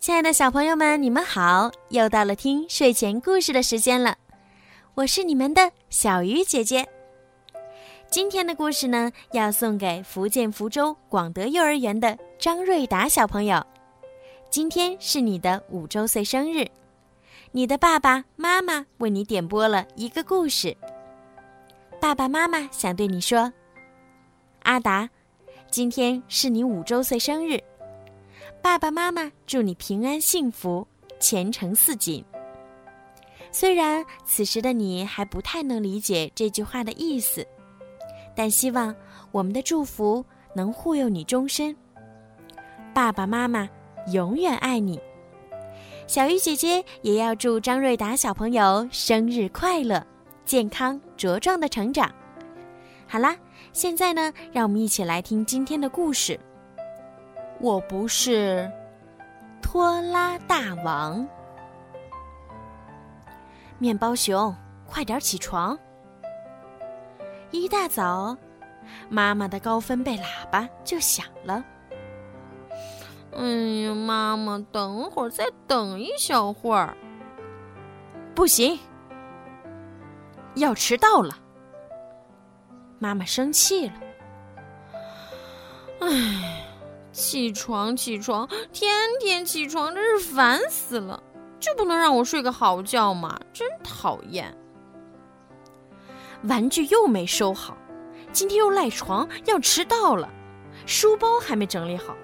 亲爱的小朋友们，你们好！又到了听睡前故事的时间了，我是你们的小鱼姐姐。今天的故事呢，要送给福建福州广德幼儿园的张瑞达小朋友。今天是你的五周岁生日，你的爸爸妈妈为你点播了一个故事。爸爸妈妈想对你说：“阿达，今天是你五周岁生日。”爸爸妈妈祝你平安幸福，前程似锦。虽然此时的你还不太能理解这句话的意思，但希望我们的祝福能护佑你终身。爸爸妈妈永远爱你。小鱼姐姐也要祝张瑞达小朋友生日快乐，健康茁壮的成长。好啦，现在呢，让我们一起来听今天的故事。我不是拖拉大王，面包熊，快点起床！一大早，妈妈的高分贝喇叭就响了。哎呀，妈妈，等会儿，再等一小会儿。不行，要迟到了。妈妈生气了。唉。起床，起床，天天起床，真是烦死了！就不能让我睡个好觉吗？真讨厌！玩具又没收好，今天又赖床，要迟到了，书包还没整理好，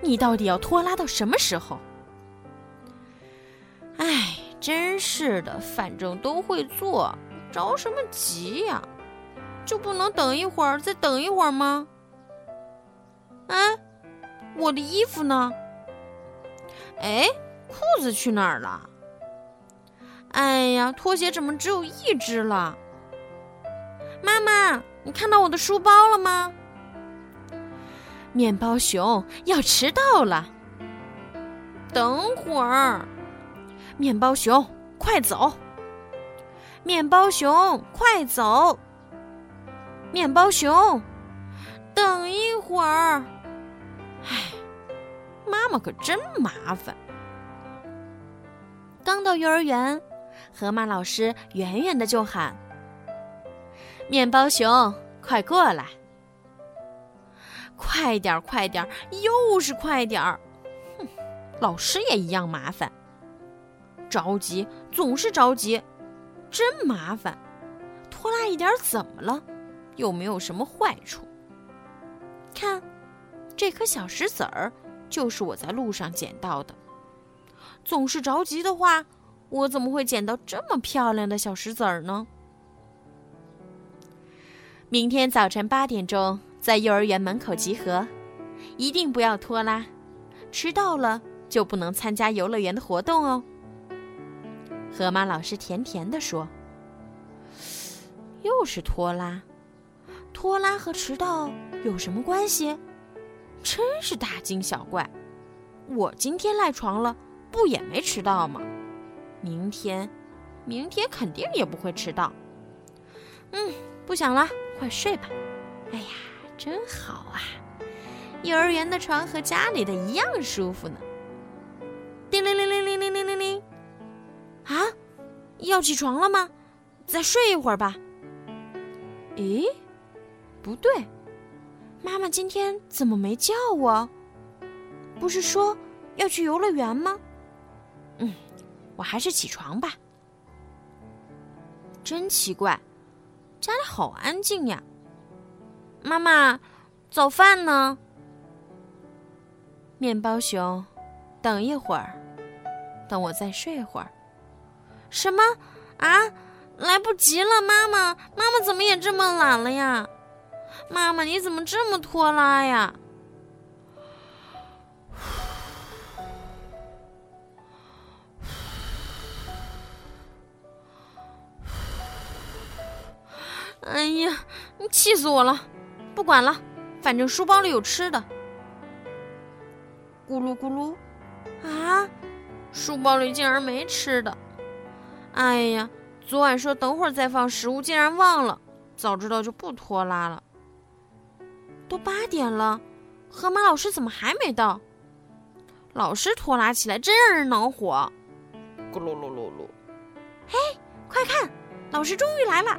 你到底要拖拉到什么时候？哎，真是的，反正都会做，着什么急呀？就不能等一会儿，再等一会儿吗？啊？我的衣服呢？哎，裤子去哪儿了？哎呀，拖鞋怎么只有一只了？妈妈，你看到我的书包了吗？面包熊要迟到了。等会儿，面包熊快走！面包熊快走！面包熊，等一会儿。唉，妈妈可真麻烦。刚到幼儿园，河马老师远远的就喊：“面包熊，快过来！快点儿，快点儿，又是快点儿！哼，老师也一样麻烦，着急，总是着急，真麻烦。拖拉一点怎么了？又没有什么坏处。看。”这颗小石子儿就是我在路上捡到的。总是着急的话，我怎么会捡到这么漂亮的小石子儿呢？明天早晨八点钟在幼儿园门口集合，一定不要拖拉，迟到了就不能参加游乐园的活动哦。河马老师甜甜地说：“又是拖拉，拖拉和迟到有什么关系？”真是大惊小怪！我今天赖床了，不也没迟到吗？明天，明天肯定也不会迟到。嗯，不想了，快睡吧。哎呀，真好啊！幼儿园的床和家里的一样舒服呢。叮铃铃铃铃铃铃铃铃！啊，要起床了吗？再睡一会儿吧。咦，不对。妈妈今天怎么没叫我？不是说要去游乐园吗？嗯，我还是起床吧。真奇怪，家里好安静呀。妈妈，早饭呢？面包熊，等一会儿，等我再睡会儿。什么？啊，来不及了！妈妈，妈妈怎么也这么懒了呀？妈妈，你怎么这么拖拉呀？哎呀，你气死我了！不管了，反正书包里有吃的。咕噜咕噜，啊，书包里竟然没吃的！哎呀，昨晚说等会儿再放食物，竟然忘了。早知道就不拖拉了。都八点了，河马老师怎么还没到？老师拖拉起来，真让人恼火。咕噜噜噜噜！嘿，快看，老师终于来了！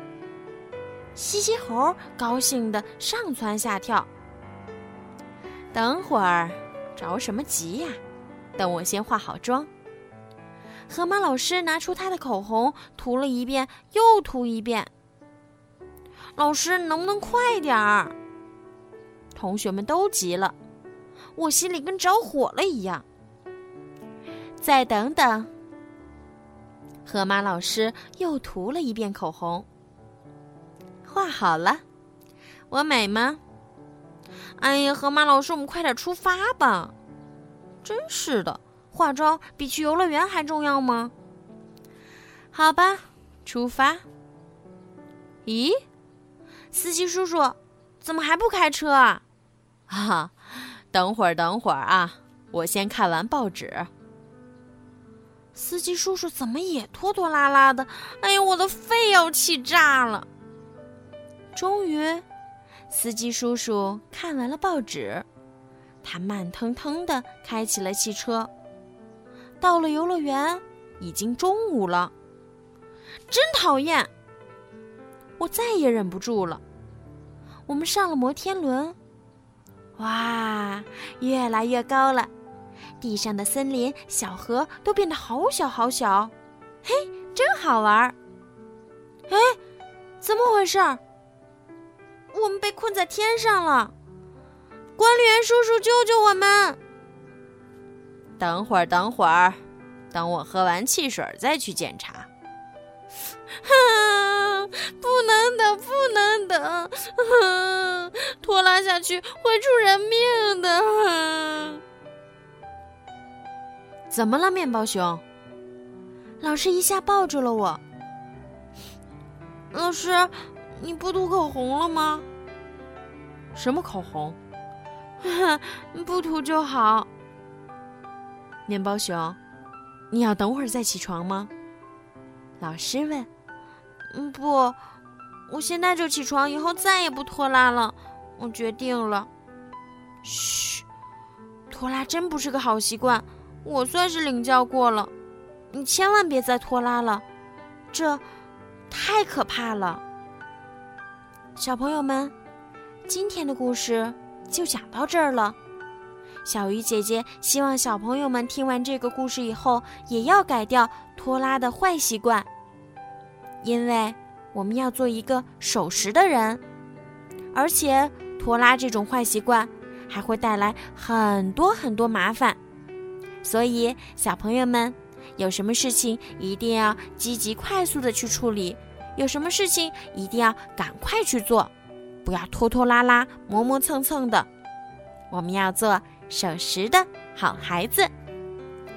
嘻嘻猴高兴的上蹿下跳。等会儿，着什么急呀？等我先化好妆。河马老师拿出他的口红，涂了一遍又涂一遍。老师，能不能快点儿？同学们都急了，我心里跟着火了一样。再等等。河马老师又涂了一遍口红，画好了，我美吗？哎呀，河马老师，我们快点出发吧！真是的，化妆比去游乐园还重要吗？好吧，出发。咦，司机叔叔，怎么还不开车啊？哈，等会儿，等会儿啊，我先看完报纸。司机叔叔怎么也拖拖拉拉的？哎呀，我的肺要气炸了！终于，司机叔叔看完了报纸，他慢腾腾的开起了汽车。到了游乐园，已经中午了。真讨厌！我再也忍不住了。我们上了摩天轮，哇，越来越高了。地上的森林、小河都变得好小好小，嘿，真好玩儿！哎，怎么回事？我们被困在天上了！管理员叔叔，救救我们！等会儿，等会儿，等我喝完汽水再去检查。哼，不能等，不能等，拖拉下去会出人命的。怎么了，面包熊？老师一下抱住了我。老师，你不涂口红了吗？什么口红？不涂就好。面包熊，你要等会儿再起床吗？老师问。嗯，不，我现在就起床，以后再也不拖拉了。我决定了。嘘，拖拉真不是个好习惯。我算是领教过了，你千万别再拖拉了，这太可怕了。小朋友们，今天的故事就讲到这儿了。小鱼姐姐希望小朋友们听完这个故事以后，也要改掉拖拉的坏习惯，因为我们要做一个守时的人，而且拖拉这种坏习惯还会带来很多很多麻烦。所以，小朋友们，有什么事情一定要积极快速的去处理，有什么事情一定要赶快去做，不要拖拖拉拉、磨磨蹭蹭的。我们要做守时的好孩子。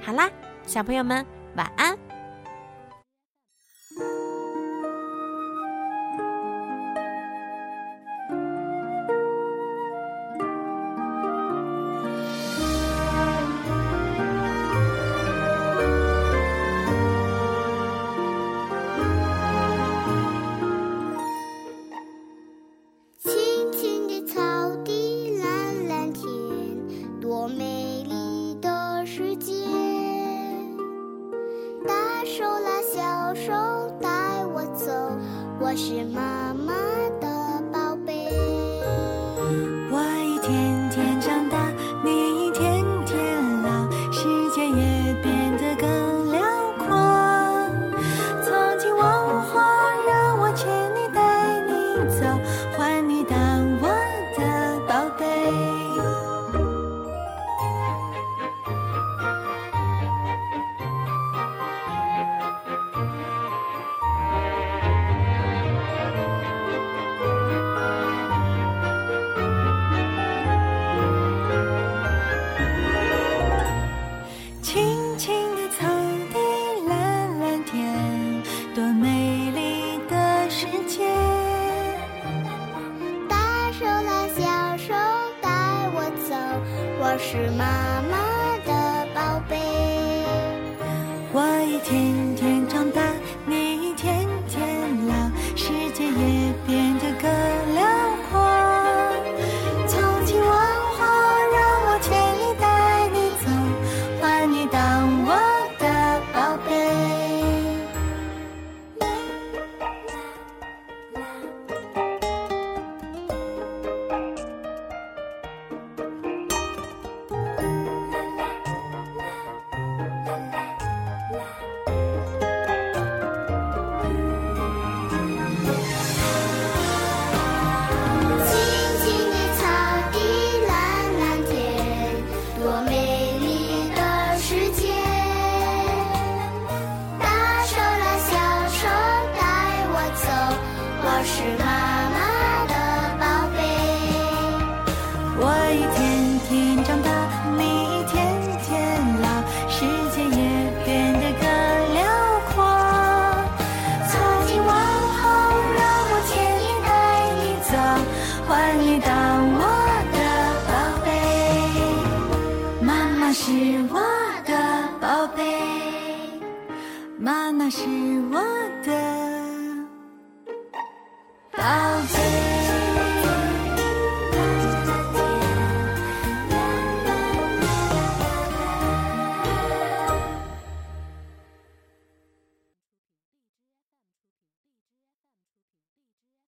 好啦，小朋友们，晚安。是妈妈。妈妈是我的宝贝。